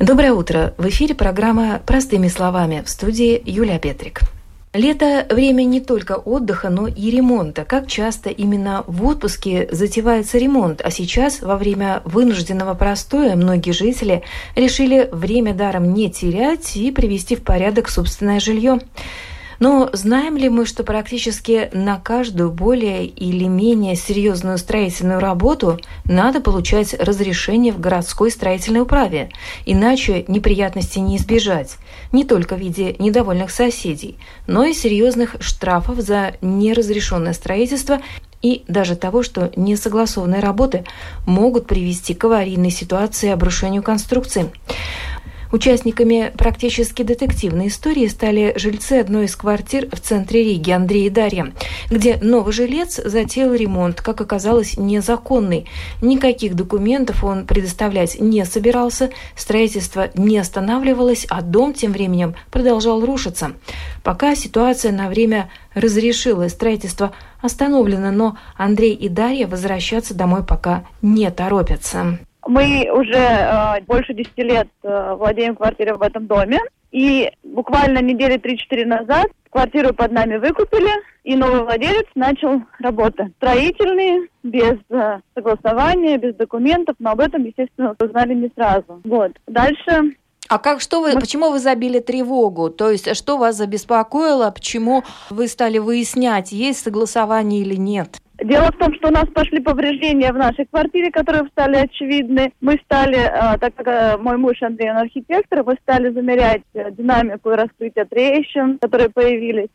Доброе утро. В эфире программа «Простыми словами» в студии Юлия Петрик. Лето – время не только отдыха, но и ремонта. Как часто именно в отпуске затевается ремонт, а сейчас, во время вынужденного простоя, многие жители решили время даром не терять и привести в порядок собственное жилье. Но знаем ли мы, что практически на каждую более или менее серьезную строительную работу надо получать разрешение в городской строительной управе, иначе неприятностей не избежать, не только в виде недовольных соседей, но и серьезных штрафов за неразрешенное строительство и даже того, что несогласованные работы могут привести к аварийной ситуации и обрушению конструкции. Участниками практически детективной истории стали жильцы одной из квартир в центре Риги Андрей и Дарья, где новый жилец затеял ремонт, как оказалось, незаконный. Никаких документов он предоставлять не собирался, строительство не останавливалось, а дом тем временем продолжал рушиться. Пока ситуация на время разрешилась, строительство остановлено, но Андрей и Дарья возвращаться домой пока не торопятся. Мы уже э, больше 10 лет э, владеем квартирой в этом доме. И буквально недели 3-4 назад квартиру под нами выкупили, и новый владелец начал работы. Строительные, без э, согласования, без документов, но об этом, естественно, узнали не сразу. Вот. Дальше а как, что вы, почему вы забили тревогу? То есть, что вас забеспокоило? Почему вы стали выяснять, есть согласование или нет? Дело в том, что у нас пошли повреждения в нашей квартире, которые стали очевидны. Мы стали, э, так как э, мой муж Андрей, он архитектор, мы стали замерять э, динамику и раскрытие трещин, которые появились,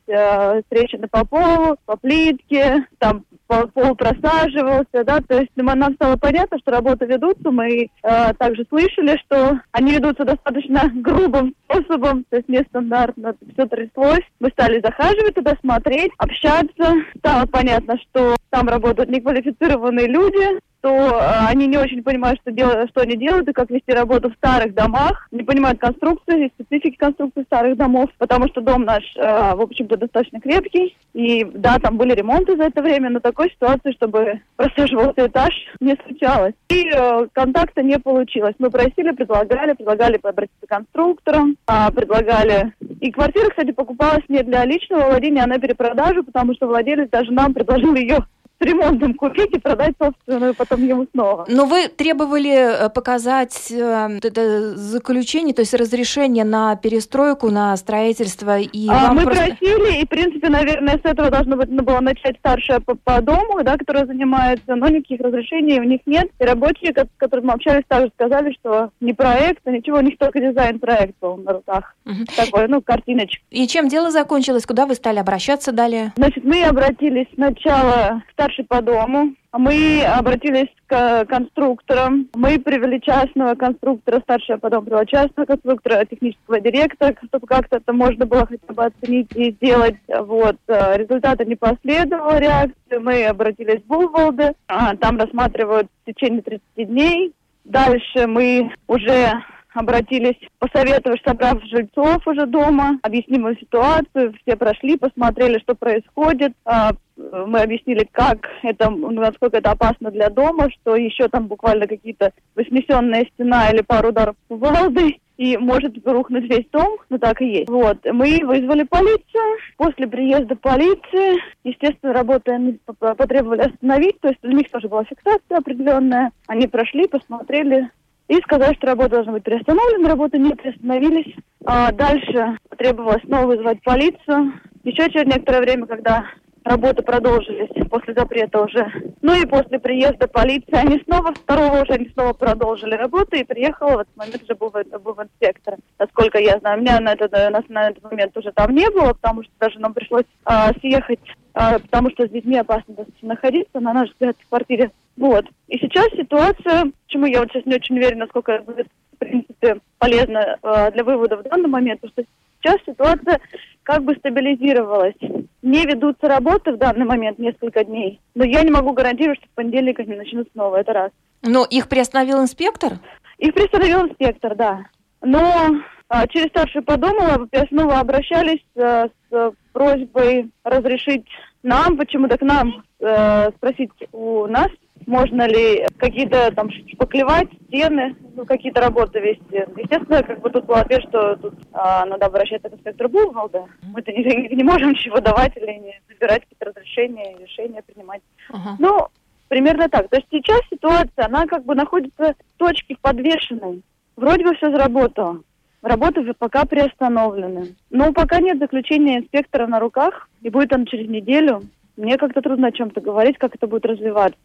трещины по полу, по плитке, там пол просаживался, да, то есть нам стало понятно, что работы ведутся, мы также слышали, что они ведутся достаточно грубым способом, то есть нестандартно, все тряслось. Мы стали захаживать туда, смотреть, общаться. Стало понятно, что там работают неквалифицированные люди, то э, они не очень понимают, что, делают, что они делают и как вести работу в старых домах, не понимают конструкции специфики конструкции старых домов, потому что дом наш, э, в общем-то, достаточно крепкий, и да, там были ремонты за это время, но такой ситуации, чтобы просаживался этаж, не случалось. И э, контакта не получилось. Мы просили, предлагали, предлагали обратиться к конструкторам, э, предлагали... И квартира, кстати, покупалась не для личного владения, а на перепродажу, потому что владелец даже нам предложил ее ремонтом купить и продать собственную потом ему снова. Но вы требовали э, показать э, это заключение, то есть разрешение на перестройку, на строительство и а, Мы просто... просили, и в принципе, наверное, с этого должно быть, было начать старшая по, по дому, да, которая занимается, но никаких разрешений у них нет. И рабочие, с которыми мы общались, также сказали, что не проект, а ничего, у них только дизайн-проект был на руках. Угу. Такой, ну, картиночка. И чем дело закончилось? Куда вы стали обращаться далее? Значит, мы обратились сначала к старшей по дому. Мы обратились к конструкторам. Мы привели частного конструктора, старшего потом привела частного конструктора, технического директора, чтобы как-то это можно было хотя бы оценить и сделать. Вот. Э, результата не последовало реакции. Мы обратились в Булволды. А, там рассматривают в течение 30 дней. Дальше мы уже обратились, посоветовав, собрав жильцов уже дома, объяснили ситуацию, все прошли, посмотрели, что происходит, а, мы объяснили, как это, насколько это опасно для дома, что еще там буквально какие-то вознесенная стена или пару ударов кувалдой, и может рухнуть весь дом, ну так и есть. Вот, мы вызвали полицию. После приезда полиции, естественно, работы потребовали остановить, то есть у них тоже была фиксация определенная. Они прошли, посмотрели, и сказали, что работа должна быть приостановлена, работы не приостановились. А дальше требовалось снова вызвать полицию. Еще через некоторое время, когда работы продолжились после запрета уже. Ну и после приезда полиции они снова, второго уже они снова продолжили работу, и приехал в этот момент уже был, был инспектор. Насколько я знаю, меня на этот, на, на этот момент уже там не было, потому что даже нам пришлось а, съехать, потому что с детьми опасно находиться, на наш взгляд, в квартире. Вот. И сейчас ситуация, почему я вот сейчас не очень уверена, насколько это будет, в принципе, полезно а, для вывода в данный момент, потому что сейчас ситуация как бы стабилизировалась. Не ведутся работы в данный момент несколько дней, но я не могу гарантировать, что в понедельник они начнут снова, это раз. Но их приостановил инспектор? Их приостановил инспектор, да. Но а, через старшую подумала, снова обращались а, с просьбой разрешить нам, почему-то к нам, а, спросить у нас можно ли какие-то там шпаклевать стены, ну, какие-то работы вести. Естественно, как бы тут был ответ, что тут а, надо обращаться к инспектору Булгалда. Мы-то не, не можем ничего давать или не забирать какие-то разрешения, решения принимать. Uh-huh. Ну, примерно так. То есть сейчас ситуация, она как бы находится в точке подвешенной. Вроде бы все заработало. Работы пока приостановлены. Но пока нет заключения инспектора на руках, и будет он через неделю, мне как-то трудно о чем-то говорить, как это будет развиваться.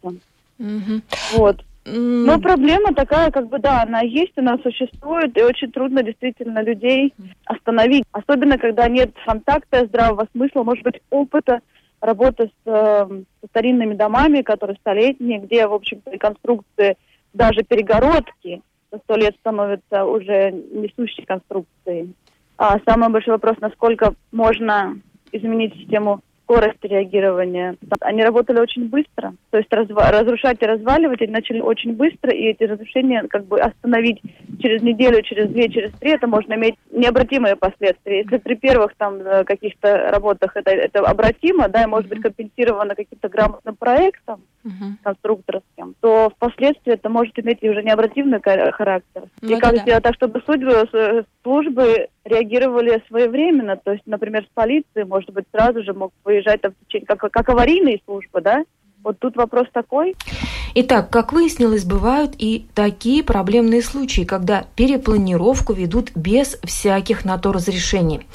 Mm-hmm. Вот. Но проблема такая, как бы, да, она есть, она существует, и очень трудно действительно людей остановить. Особенно, когда нет контакта, здравого смысла, может быть, опыта работы с, э, со старинными домами, которые столетние, где, в общем-то, конструкции, даже перегородки за сто лет становятся уже несущей конструкцией. А самый большой вопрос, насколько можно изменить систему скорость реагирования. Они работали очень быстро, то есть разва- разрушать и разваливать они начали очень быстро, и эти разрушения как бы остановить через неделю, через две, через три, это можно иметь необратимые последствия. Если при первых там э, каких-то работах это, это обратимо, да, и может быть компенсировано каким-то грамотным проектом, uh-huh. конструкторским, то впоследствии это может иметь уже необратимый характер. Ну, и как да. сделать так, чтобы судьбы, э, службы реагировали своевременно, то есть, например, с полиции, может быть, сразу же мог выезжать там, как, как аварийные службы, да, вот тут вопрос такой. Итак, как выяснилось, бывают и такие проблемные случаи, когда перепланировку ведут без всяких на то разрешений.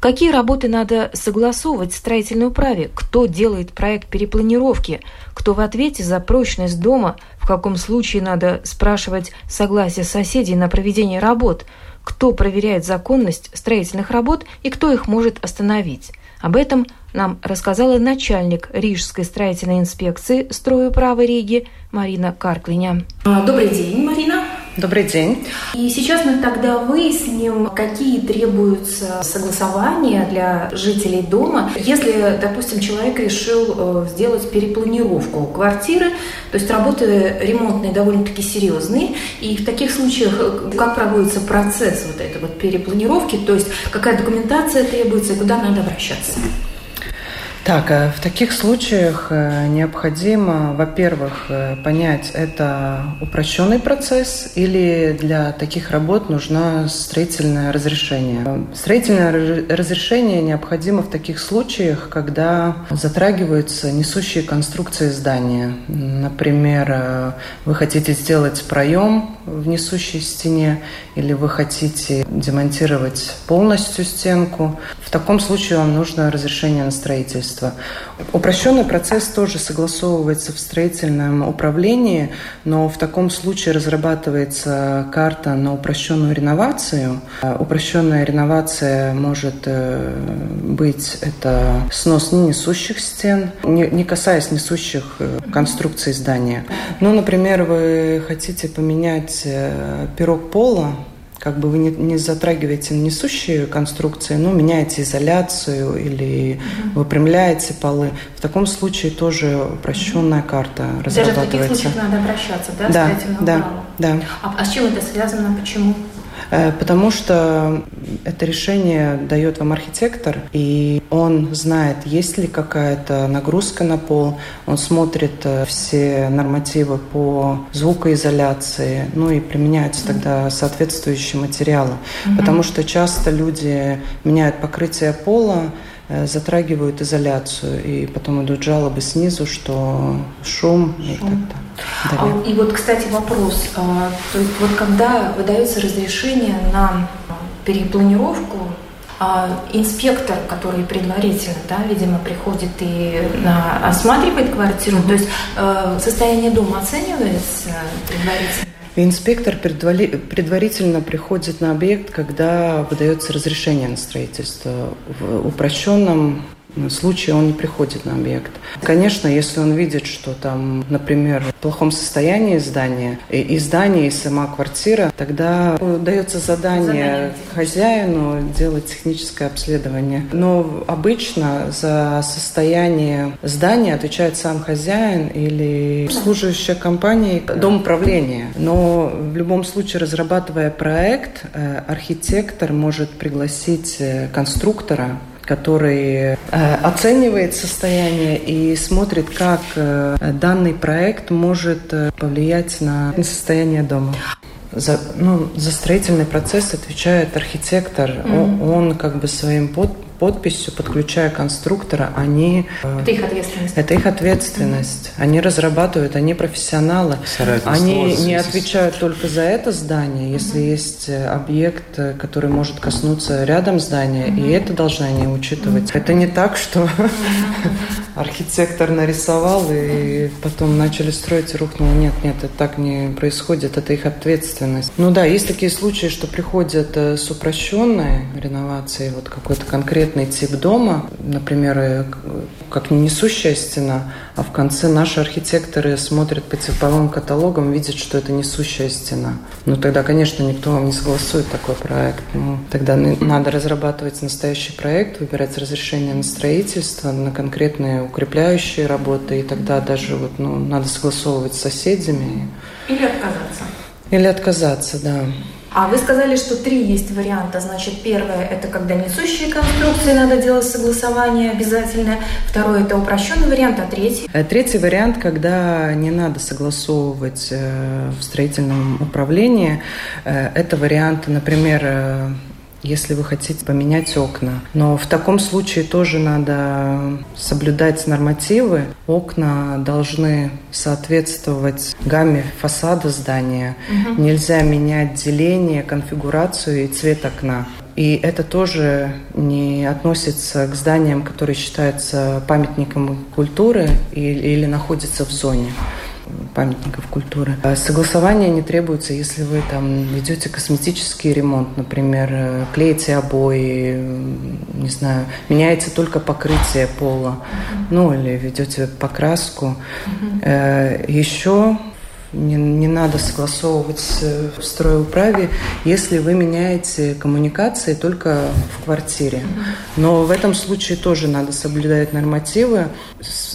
Какие работы надо согласовывать в строительной управе? Кто делает проект перепланировки? Кто в ответе за прочность дома? В каком случае надо спрашивать согласие соседей на проведение работ? Кто проверяет законность строительных работ и кто их может остановить? Об этом нам рассказала начальник Рижской строительной инспекции стройуправы Риги Марина Карклиня. А, добрый день, Марина. Добрый день. И сейчас мы тогда выясним, какие требуются согласования для жителей дома, если, допустим, человек решил э, сделать перепланировку квартиры, то есть работы ремонтные довольно-таки серьезные, и в таких случаях э, как проводится процесс вот этой вот перепланировки, то есть какая документация требуется и куда надо обращаться? Так, э, в таких случаях э, необходимо, во-первых, э, понять, это упрощенный процесс или для таких работ нужно строительное разрешение. Строительное разрешение необходимо в таких случаях, когда затрагиваются несущие конструкции здания. Например, вы хотите сделать проем в несущей стене или вы хотите демонтировать полностью стенку. В таком случае вам нужно разрешение на строительство строительства. Упрощенный процесс тоже согласовывается в строительном управлении, но в таком случае разрабатывается карта на упрощенную реновацию. Упрощенная реновация может э, быть это снос не несущих стен, не касаясь несущих э, конструкций здания. Ну, например, вы хотите поменять э, пирог пола, как бы вы не, не затрагиваете несущие конструкции, но меняете изоляцию или угу. выпрямляете полы. В таком случае тоже упрощенная карта разрабатывается. Даже в таких случаях надо обращаться, да, да, да, да. А, а с чем это связано? Почему? Э, потому что это решение дает вам архитектор, и он знает, есть ли какая-то нагрузка на пол, он смотрит э, все нормативы по звукоизоляции, ну и применяются тогда соответствующие материалы. Mm-hmm. Потому что часто люди меняют покрытие пола, затрагивают изоляцию, и потом идут жалобы снизу, что шум, шум. и так далее. А, и вот, кстати, вопрос. А, то есть вот когда выдается разрешение на перепланировку, а инспектор, который предварительно, да, видимо, приходит и на, осматривает квартиру, то есть э, состояние дома оценивается предварительно? Инспектор предварительно приходит на объект, когда выдается разрешение на строительство. В упрощенном случае он не приходит на объект. Конечно, если он видит, что там, например, в плохом состоянии здания, и, и здание, и сама квартира, тогда дается задание, задание хозяину делать техническое обследование. Но обычно за состояние здания отвечает сам хозяин или служащая компания, дом управления. Но в любом случае, разрабатывая проект, э, архитектор может пригласить э, конструктора, который э, оценивает состояние и смотрит, как э, данный проект может э, повлиять на состояние дома. За, ну, за строительный процесс отвечает архитектор. Mm-hmm. Он, он как бы своим под, подписью, подключая конструктора, они... Э, это их ответственность. Это их ответственность. Mm-hmm. Они разрабатывают, они профессионалы. Они не отвечают только за это здание, если mm-hmm. есть э, объект, э, который может коснуться рядом здания, mm-hmm. и это должны они учитывать. Mm-hmm. Это не так, что архитектор нарисовал, и потом начали строить, и рухнуло. Нет, нет, это так не происходит, это их ответственность. Ну да, есть такие случаи, что приходят с упрощенной реновацией, вот какой-то конкретный конкретный тип дома, например, э, как не несущая стена, а в конце наши архитекторы смотрят по типовым каталогам, видят, что это несущая стена. Ну тогда, конечно, никто вам не согласует такой проект. Ну, тогда надо разрабатывать настоящий проект, выбирать разрешение на строительство, на конкретные укрепляющие работы, и тогда даже вот, ну, надо согласовывать с соседями. Или отказаться. Или отказаться, да. А вы сказали, что три есть варианта. Значит, первое – это когда несущие конструкции, надо делать согласование обязательно. Второе – это упрощенный вариант, а третий? Э, третий вариант, когда не надо согласовывать э, в строительном управлении. Э, это варианты, например, если вы хотите поменять окна. Но в таком случае тоже надо соблюдать нормативы. Окна должны соответствовать гамме фасада здания. Угу. Нельзя менять деление, конфигурацию и цвет окна. И это тоже не относится к зданиям, которые считаются памятником культуры или, или находятся в зоне памятников культуры. А согласование не требуется, если вы там ведете косметический ремонт, например, э, клеите обои, не знаю, меняете только покрытие пола, ну или ведете покраску. Э, Еще не, не надо согласовывать в стройуправе, если вы меняете коммуникации только в квартире. Но в этом случае тоже надо соблюдать нормативы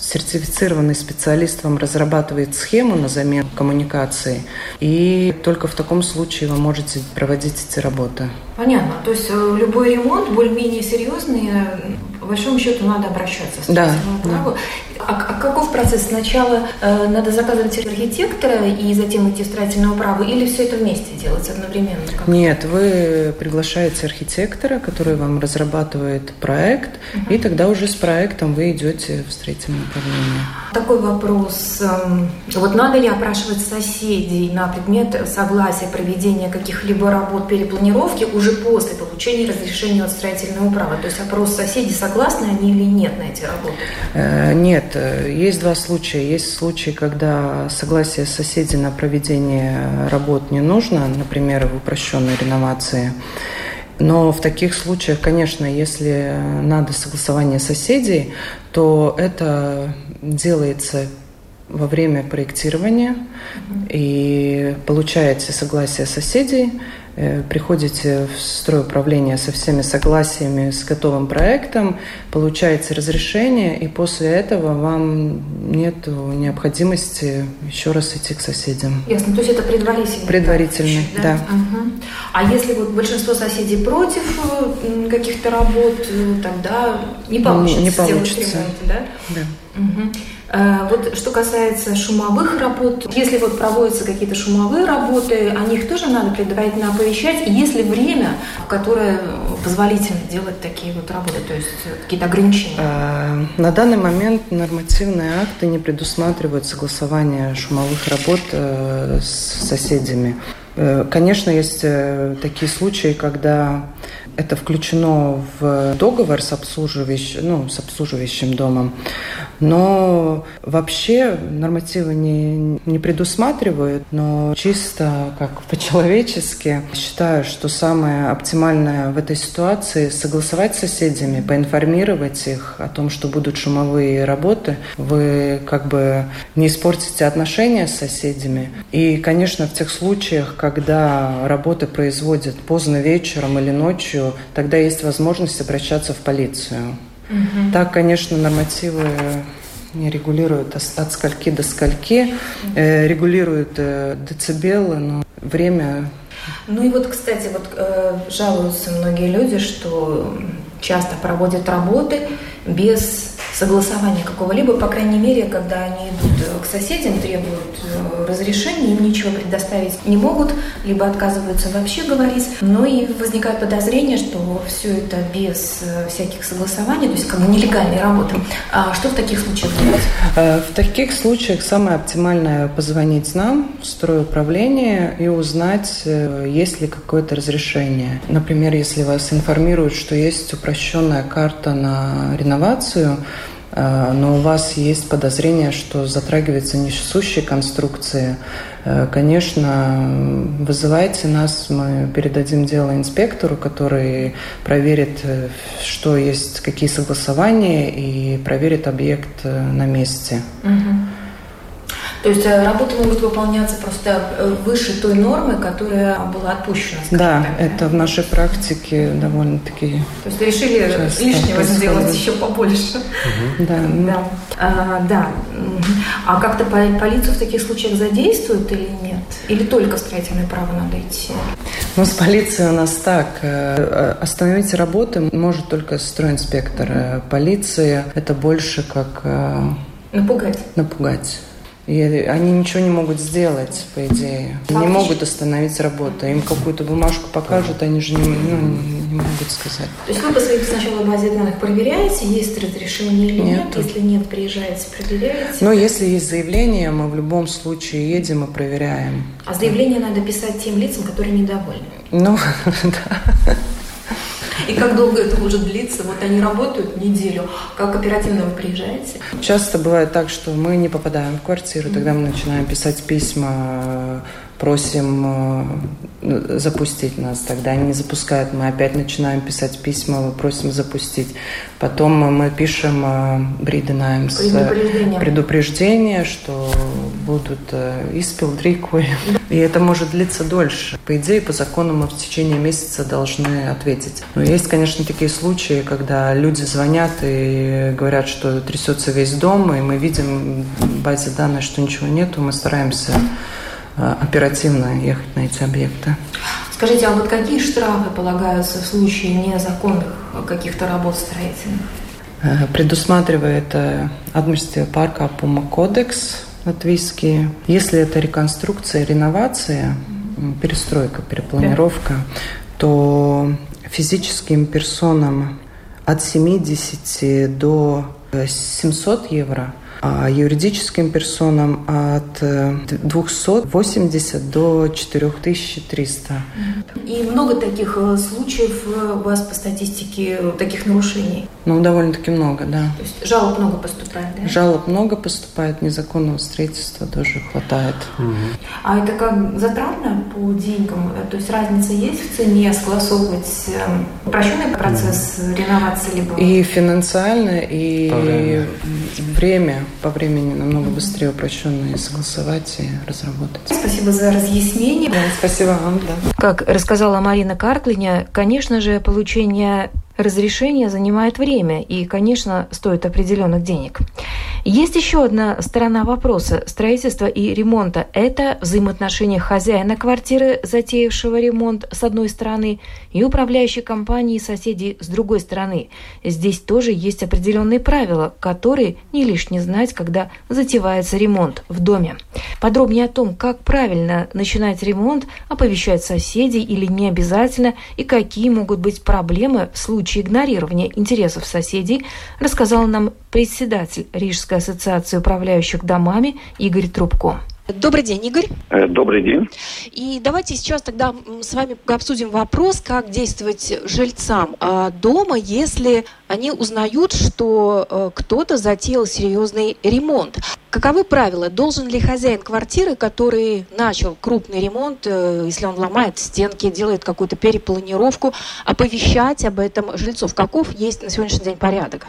сертифицированный специалист вам разрабатывает схему на замену коммуникации, и только в таком случае вы можете проводить эти работы. Понятно. То есть э, любой ремонт более-менее серьезный, по большому счету надо обращаться да, да. А, а каков процесс? Сначала э, надо заказывать архитектора и затем идти в строительное право, или все это вместе делать одновременно? Как? Нет, вы приглашаете архитектора, который вам разрабатывает проект, угу. и тогда уже с проектом вы идете в строительное управление. Такой вопрос. Эм, вот надо ли опрашивать соседей на предмет согласия проведения каких-либо работ перепланировки уже после получения разрешения от строительного права? То есть опрос соседей, согласны они или нет на эти работы? Э, нет, есть два случая. Есть случаи, когда согласие соседей на проведение работ не нужно, например, в упрощенной реновации. Но в таких случаях, конечно, если надо согласование соседей, то это делается во время проектирования и получаете согласие соседей, Э, приходите в стройуправление со всеми согласиями с готовым проектом, получаете разрешение, и после этого вам нет необходимости еще раз идти к соседям. Ясно, то есть это предварительный? Предварительный, да. да. Угу. А если вот большинство соседей против э, каких-то работ, э, тогда не получится не, не получится. ремонт, да? Да. Угу. Вот что касается шумовых работ, если вот проводятся какие-то шумовые работы, о них тоже надо предварительно оповещать, есть ли время, которое позволительно делать такие вот работы, то есть какие-то ограничения? А, на данный момент нормативные акты не предусматривают согласование шумовых работ э, с соседями. Э, конечно, есть э, такие случаи, когда это включено в договор с обслуживающим, ну, с обслуживающим домом. Но вообще нормативы не, не предусматривают, но чисто как по-человечески считаю, что самое оптимальное в этой ситуации согласовать с соседями, поинформировать их о том, что будут шумовые работы. Вы как бы не испортите отношения с соседями. И, конечно, в тех случаях, когда работы производят поздно вечером или ночью, тогда есть возможность обращаться в полицию. Угу. Так, конечно, нормативы не регулируют от скольки до скольки, э, регулируют э, децибелы, но время... Ну и вот, кстати, вот э, жалуются многие люди, что часто проводят работы без согласования какого-либо, по крайней мере, когда они идут э, к соседям, требуют э, разрешения, им ничего предоставить не могут, либо отказываются вообще говорить. Но и возникает подозрение, что все это без э, всяких согласований, то есть как бы нелегальная работа. А что в таких случаях делать? В таких случаях самое оптимальное позвонить нам в стройуправление и узнать, есть ли какое-то разрешение. Например, если вас информируют, что есть упрощенная карта на реновацию, но у вас есть подозрение, что затрагиваются несущие конструкции, э, конечно, вызывайте нас, мы передадим дело инспектору, который проверит, э, что есть, какие согласования и проверит объект на месте. Угу. То есть э, работа может выполняться просто э, выше той нормы, которая была отпущена. Да, так, это да? в нашей практике довольно-таки. То есть решили лишнего происходит. сделать еще побольше. Угу. Да. Да. А, да. А как-то полицию в таких случаях задействуют или нет? Или только в строительное право надо идти? Ну, с полицией у нас так. Э, остановить работы может только стройинспектор. Полиция – это больше как… Напугать. Напугать. И они ничего не могут сделать, по идее. Они не могут остановить работу. Им какую-то бумажку покажут, они же не, ну, не могут сказать. То есть вы по своей сначала базе данных проверяете, есть разрешение или нет? нет? Если нет, приезжаете, проверяете? Ну, если есть заявление, мы в любом случае едем и проверяем. А заявление надо писать тем лицам, которые недовольны? Ну, да. И как долго это может длиться? Вот они работают неделю. Как оперативно вы приезжаете? Часто бывает так, что мы не попадаем в квартиру, тогда мы начинаем писать письма просим э, запустить нас. Тогда они не запускают, мы опять начинаем писать письма, просим запустить. Потом мы пишем бриденаем с предупреждение, что будут э, испил, дриквы. И это может длиться дольше. По идее, по закону мы в течение месяца должны ответить. Но есть, конечно, такие случаи, когда люди звонят и говорят, что трясется весь дом, и мы видим в базе данных, что ничего нету, мы стараемся Э, оперативно ехать на эти объекты. Скажите, а вот какие штрафы полагаются в случае незаконных каких-то работ строительных? Э, предусматривает э, административный парк Апума кодекс латвийский. Если это реконструкция, реновация, перестройка, перепланировка, то физическим персонам от 70 до 700 евро – а юридическим персонам от 280 э, до 4300. И много таких э, случаев э, у вас по статистике таких нарушений? Ну, довольно-таки много, да. То есть жалоб много поступает, да? Жалоб много поступает, незаконного строительства тоже хватает. Угу. А это как затратно по деньгам? То есть разница есть в цене согласовывать упрощенный процесс угу. реновации? Либо... И финансально, и время. время по времени намного быстрее упрощенные согласовать и разработать. Спасибо за разъяснение. Да, спасибо вам. Да. Как рассказала Марина Карклиня, конечно же, получение разрешение занимает время и, конечно, стоит определенных денег. Есть еще одна сторона вопроса строительства и ремонта. Это взаимоотношения хозяина квартиры, затеявшего ремонт с одной стороны, и управляющей компании и соседей с другой стороны. Здесь тоже есть определенные правила, которые не лишне знать, когда затевается ремонт в доме. Подробнее о том, как правильно начинать ремонт, оповещать соседей или не обязательно, и какие могут быть проблемы в случае игнорирования интересов соседей, рассказал нам председатель Рижской ассоциации управляющих домами Игорь Трубко. Добрый день, Игорь. Э, добрый день. И давайте сейчас тогда с вами обсудим вопрос, как действовать жильцам а, дома, если они узнают, что э, кто-то затеял серьезный ремонт. Каковы правила? Должен ли хозяин квартиры, который начал крупный ремонт, э, если он ломает стенки, делает какую-то перепланировку, оповещать об этом жильцов? Каков есть на сегодняшний день порядок?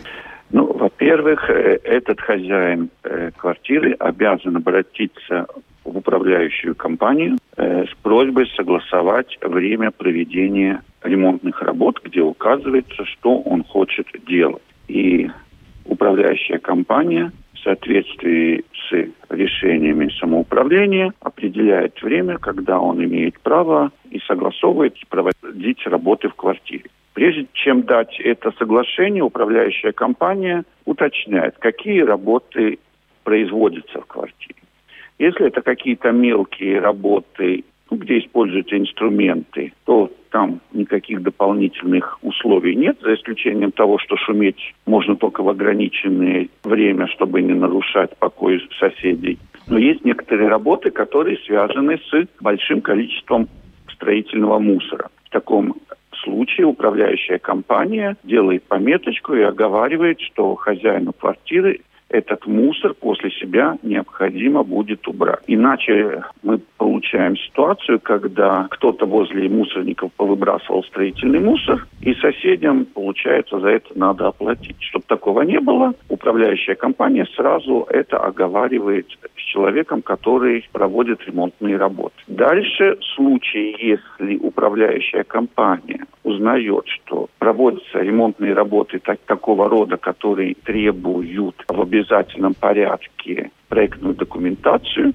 Ну, во-первых, э, этот хозяин э, квартиры обязан обратиться в управляющую компанию э, с просьбой согласовать время проведения ремонтных работ, где указывается, что он хочет делать. И управляющая компания в соответствии с решениями самоуправления определяет время, когда он имеет право и согласовывает проводить работы в квартире. Прежде чем дать это соглашение, управляющая компания уточняет, какие работы производятся в квартире. Если это какие-то мелкие работы, ну, где используются инструменты, то там никаких дополнительных условий нет, за исключением того, что шуметь можно только в ограниченное время, чтобы не нарушать покой соседей. Но есть некоторые работы, которые связаны с большим количеством строительного мусора. В таком случае управляющая компания делает пометочку и оговаривает, что хозяину квартиры этот мусор после себя необходимо будет убрать. Иначе мы получаем ситуацию, когда кто-то возле мусорников повыбрасывал строительный мусор, и соседям, получается, за это надо оплатить. Чтобы такого не было, управляющая компания сразу это оговаривает с человеком, который проводит ремонтные работы. Дальше, в случае, если управляющая компания узнает, что проводятся ремонтные работы так, такого рода, которые требуют в обязательном порядке проектную документацию,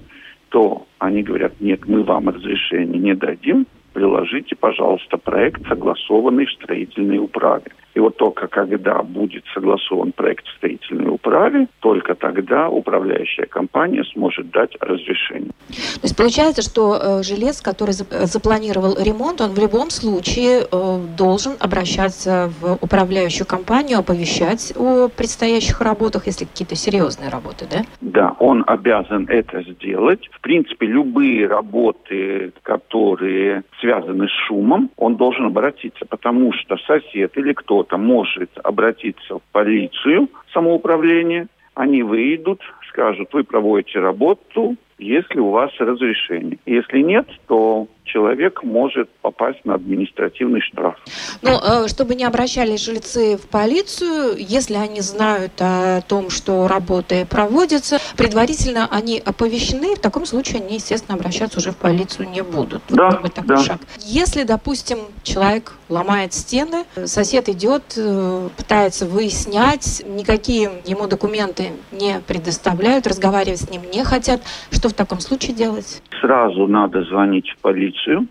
то они говорят, нет, мы вам разрешение не дадим, приложите, пожалуйста, проект, согласованный в строительной управе. И вот только когда будет согласован проект в строительной управе, только тогда управляющая компания сможет дать разрешение. То есть получается, что э, жилец, который запланировал ремонт, он в любом случае э, должен обращаться в управляющую компанию, оповещать о предстоящих работах, если какие-то серьезные работы, да? Да, он обязан это сделать. В принципе, любые работы, которые связаны с шумом, он должен обратиться, потому что сосед или кто кто-то может обратиться в полицию, самоуправление, они выйдут, скажут, вы проводите работу, если у вас разрешение. Если нет, то человек может попасть на административный штраф. Но э, чтобы не обращались жильцы в полицию, если они знают о том, что работы проводятся, предварительно они оповещены, в таком случае они, естественно, обращаться уже в полицию не будут. Да, такой да. шаг. Если, допустим, человек ломает стены, сосед идет, э, пытается выяснять, никакие ему документы не предоставляют, разговаривать с ним не хотят, что в таком случае делать? Сразу надо звонить в полицию полицию,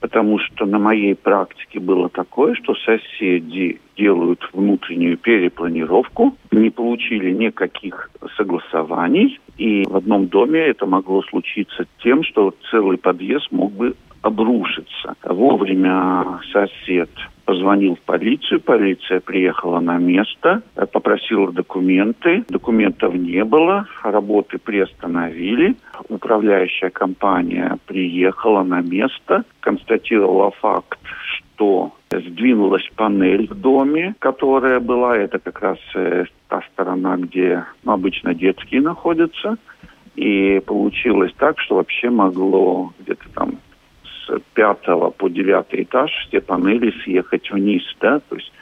потому что на моей практике было такое, что соседи делают внутреннюю перепланировку, не получили никаких согласований, и в одном доме это могло случиться тем, что целый подъезд мог бы обрушиться. Вовремя сосед позвонил в полицию, полиция приехала на место, попросила документы, документов не было, работы приостановили. Управляющая компания приехала на место, констатировала факт, что сдвинулась панель в доме, которая была, это как раз э, та сторона, где обычно детские находятся. И получилось так, что вообще могло где-то там пятого по девятый этаж все панели съехать вниз, да, то есть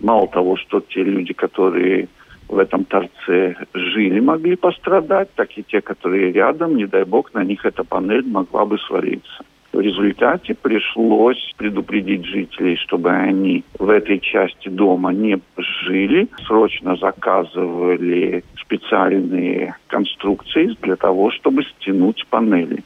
мало того, что те люди, которые в этом торце жили, могли пострадать, так и те, которые рядом, не дай бог, на них эта панель могла бы свалиться. В результате пришлось предупредить жителей, чтобы они в этой части дома не жили. Срочно заказывали специальные конструкции для того, чтобы стянуть панели.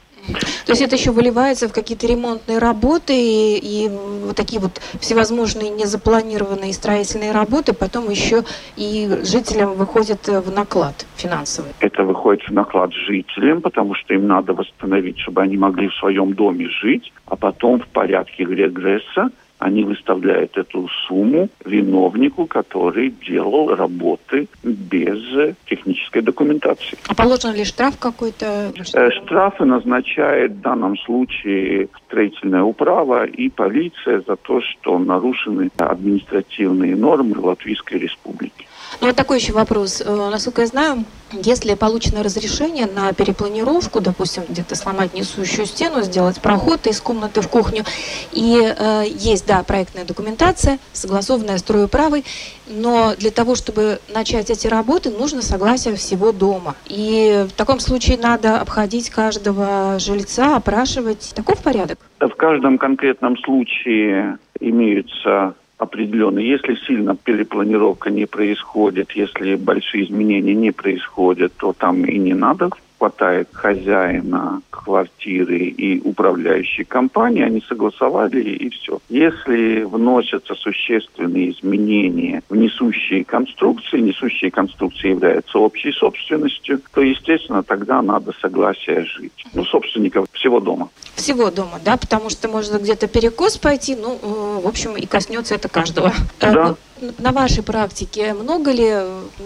То есть это еще выливается в какие-то ремонтные работы и, и вот такие вот всевозможные незапланированные строительные работы, потом еще и жителям выходит в наклад финансовый. Это выходит в наклад жителям, потому что им надо восстановить, чтобы они могли в своем доме жить, а потом в порядке регресса они выставляют эту сумму виновнику, который делал работы без технической документации. А положен ли штраф какой-то? Э, штрафы назначает в данном случае строительная управа и полиция за то, что нарушены административные нормы Латвийской Республики. Ну, вот такой еще вопрос. Э, насколько я знаю, если получено разрешение на перепланировку, допустим, где-то сломать несущую стену, сделать проход из комнаты в кухню, и э, есть, да, проектная документация, согласованная стройуправой, но для того, чтобы начать эти работы, нужно согласие всего дома. И в таком случае надо обходить каждого жильца, опрашивать. Таков порядок? В каждом конкретном случае имеются определенный. Если сильно перепланировка не происходит, если большие изменения не происходят, то там и не надо хватает хозяина квартиры и управляющей компании, они согласовали и все. Если вносятся существенные изменения в несущие конструкции, несущие конструкции являются общей собственностью, то, естественно, тогда надо согласие жить. Ну, собственников всего дома. Всего дома, да, потому что может где-то перекос пойти, ну, э, в общем, и коснется это каждого. Э, да на вашей практике много ли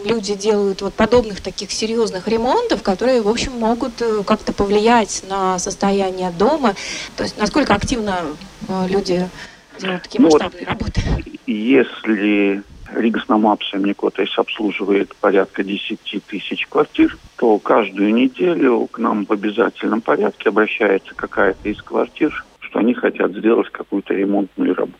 люди делают вот подобных таких серьезных ремонтов, которые, в общем, могут э, как-то повлиять на состояние дома? То есть насколько активно э, люди делают такие ну масштабные вот, работы? Если Рига Сномапса Микотес обслуживает порядка 10 тысяч квартир, то каждую неделю к нам в обязательном порядке обращается какая-то из квартир, что они хотят сделать какую-то ремонтную работу.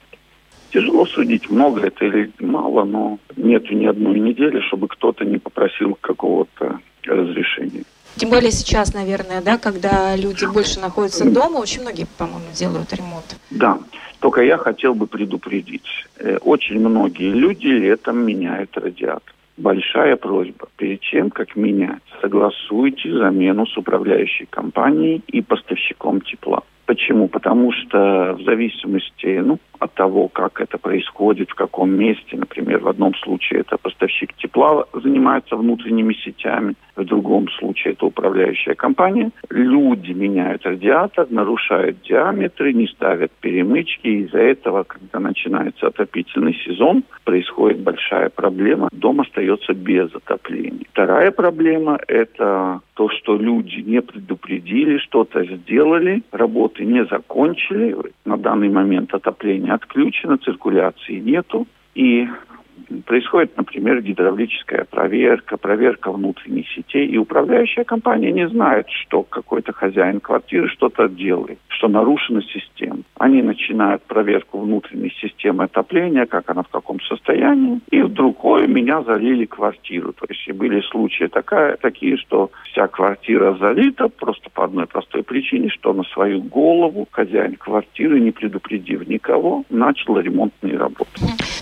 Тяжело судить, много это или мало, но нет ни одной недели, чтобы кто-то не попросил какого-то разрешения. Тем более сейчас, наверное, да, когда люди больше находятся дома, очень многие, по-моему, делают ремонт. Да, только я хотел бы предупредить. Э, очень многие люди летом меняют радиатор. Большая просьба, перед тем, как менять, согласуйте замену с управляющей компанией и поставщиком тепла. Почему? Потому что в зависимости ну, от того, как это происходит, в каком месте, например, в одном случае это поставщик тепла занимается внутренними сетями, в другом случае это управляющая компания, люди меняют радиатор, нарушают диаметры, не ставят перемычки, и из-за этого, когда начинается отопительный сезон, происходит большая проблема, дом остается без отопления. Вторая проблема – это то, что люди не предупредили, что-то сделали, работы не закончили. На данный момент отопление отключено, циркуляции нету. И происходит, например, гидравлическая проверка, проверка внутренних сетей, и управляющая компания не знает, что какой-то хозяин квартиры что-то делает, что нарушена система. Они начинают проверку внутренней системы отопления, как она в каком состоянии, и вдруг, ой, меня залили квартиру. То есть и были случаи такая, такие, что вся квартира залита просто по одной простой причине, что на свою голову хозяин квартиры, не предупредив никого, начал ремонтные работы.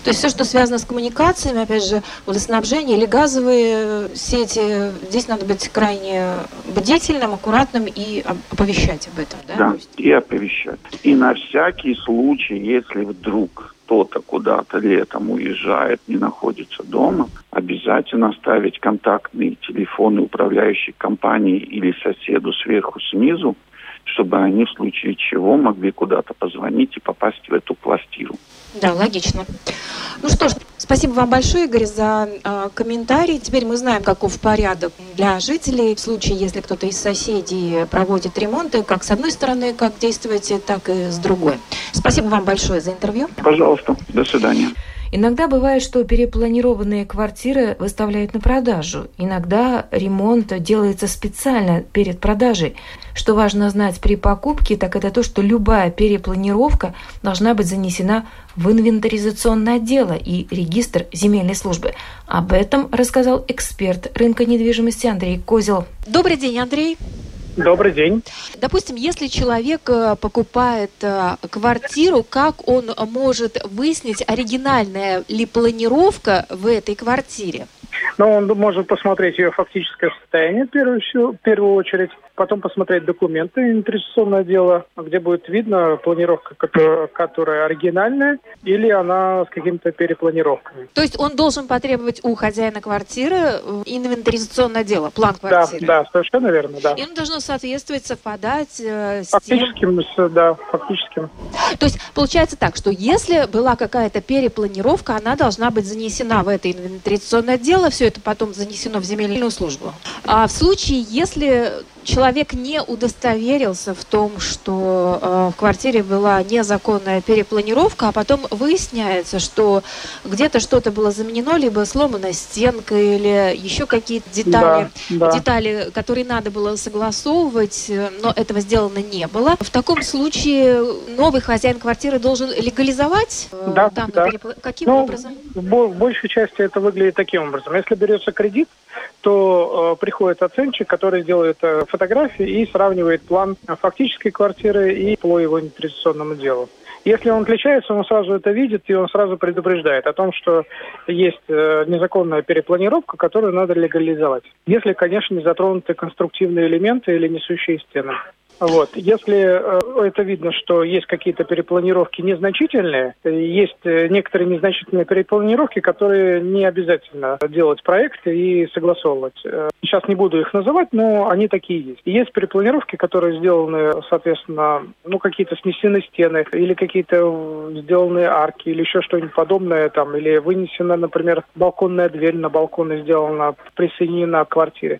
То есть все, что связано с коммуникацией, коммуникациями, опять же, водоснабжение или газовые сети. Здесь надо быть крайне бдительным, аккуратным и оповещать об этом, да? Да, и оповещать. И на всякий случай, если вдруг кто-то куда-то летом уезжает, не находится дома, обязательно оставить контактные телефоны управляющей компании или соседу сверху, снизу, чтобы они в случае чего могли куда-то позвонить и попасть в эту квартиру. Да, логично. Ну что ж, спасибо вам большое, Игорь, за э, комментарий. Теперь мы знаем, каков порядок для жителей в случае, если кто-то из соседей проводит ремонты, как с одной стороны, как действовать, так и с другой. Спасибо вам большое за интервью. Пожалуйста, до свидания. Иногда бывает, что перепланированные квартиры выставляют на продажу. Иногда ремонт делается специально перед продажей. Что важно знать при покупке, так это то, что любая перепланировка должна быть занесена в инвентаризационное дело и регистр земельной службы. Об этом рассказал эксперт рынка недвижимости Андрей Козел. Добрый день, Андрей. Добрый день. Допустим, если человек э, покупает э, квартиру, как он может выяснить, оригинальная ли планировка в этой квартире? Ну, он может посмотреть ее фактическое состояние в первую, в первую очередь, потом посмотреть документы инвестиционное дело, где будет видно планировка, которая, которая оригинальная, или она с какими-то перепланировками. То есть он должен потребовать у хозяина квартиры э, инвентаризационное дело, план квартиры? Да, да, совершенно верно, да. И он должно соответствовать, совпадать э, с фактическим, тем... да, фактическим. То есть получается так, что если была какая-то перепланировка, она должна быть занесена в это инвентаризационное дело, все это потом занесено в земельную службу. А в случае, если человек не удостоверился в том, что э, в квартире была незаконная перепланировка, а потом выясняется, что где-то что-то было заменено, либо сломана стенка или еще какие-то детали, да, да. детали, которые надо было согласовывать, э, но этого сделано не было. В таком случае новый хозяин квартиры должен легализовать э, да, данную да. перепл... Каким ну, образом? В большей части это выглядит таким образом. Если берется кредит, то э, приходит оценщик, который делает э, фотографии и сравнивает план фактической квартиры и по его инвестиционному делу. Если он отличается, он сразу это видит, и он сразу предупреждает о том, что есть э, незаконная перепланировка, которую надо легализовать. Если, конечно, не затронуты конструктивные элементы или несущие стены. Вот. Если э, это видно, что есть какие-то перепланировки незначительные, есть э, некоторые незначительные перепланировки, которые не обязательно делать проект и согласовывать. Э, сейчас не буду их называть, но они такие есть. есть перепланировки, которые сделаны, соответственно, ну какие-то снесены стены или какие-то сделанные арки или еще что-нибудь подобное там, или вынесена, например, балконная дверь на балкон и сделана, присоединена к квартире.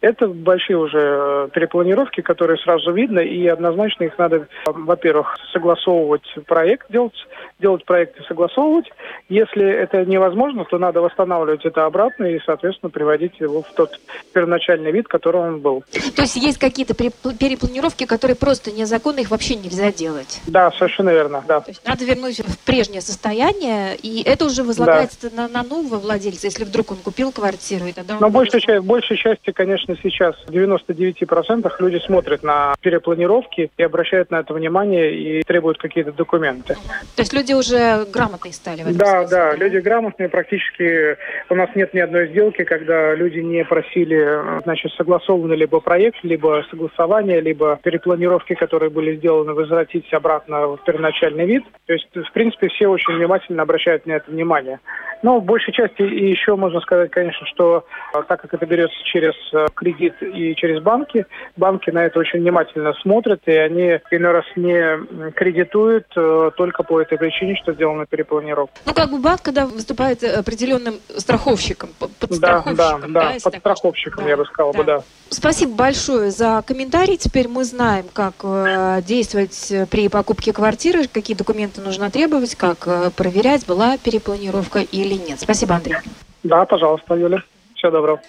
Это большие уже э, перепланировки, которые сразу видно, и однозначно их надо, во-первых, согласовывать проект, делать, делать проект и согласовывать. Если это невозможно, то надо восстанавливать это обратно и, соответственно, приводить его в тот первоначальный вид, который он был. То есть есть какие-то перепланировки, которые просто незаконны, их вообще нельзя делать? Да, совершенно верно, да. То есть надо вернуть в прежнее состояние, и это уже возлагается да. на, на нового владельца, если вдруг он купил квартиру, и тогда. Но большей, большей части, конечно, сейчас в 99% люди смотрят на перепланировки и обращают на это внимание и требуют какие-то документы. То есть люди уже грамотные стали в этом Да, смысле, да, да, люди грамотные. Практически у нас нет ни одной сделки, когда люди не просили, значит, согласованный либо проект, либо согласование, либо перепланировки, которые были сделаны, возвратить обратно в первоначальный вид. То есть, в принципе, все очень внимательно обращают на это внимание. Но в большей части и еще можно сказать, конечно, что а, так как это берется через а, кредит и через банки, банки на это очень внимательно смотрят, и они иной раз не кредитуют э, только по этой причине, что сделана перепланировка. Ну, как бы банк, когда выступает определенным страховщиком, подстраховщиком. Да, да, да, да подстраховщиком, да, я бы сказал да. бы, да. Спасибо большое за комментарий. Теперь мы знаем, как э, действовать при покупке квартиры, какие документы нужно требовать, как э, проверять, была перепланировка или нет. Спасибо, Андрей. Да, пожалуйста, Юля. Всего доброго.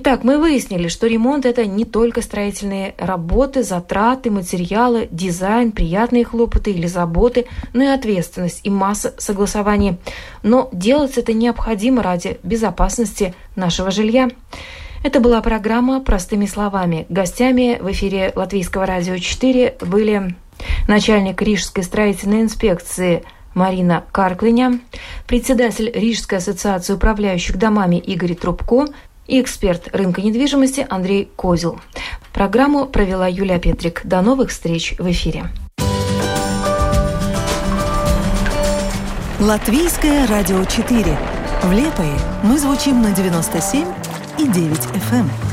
Итак, мы выяснили, что ремонт – это не только строительные работы, затраты, материалы, дизайн, приятные хлопоты или заботы, но и ответственность и масса согласований. Но делать это необходимо ради безопасности нашего жилья. Это была программа «Простыми словами». Гостями в эфире Латвийского радио 4 были начальник Рижской строительной инспекции Марина Карклиня, председатель Рижской ассоциации управляющих домами Игорь Трубко и эксперт рынка недвижимости Андрей Козел. Программу провела Юлия Петрик. До новых встреч в эфире. Латвийское радио 4. В Лепое мы звучим на 97 и 9 FM.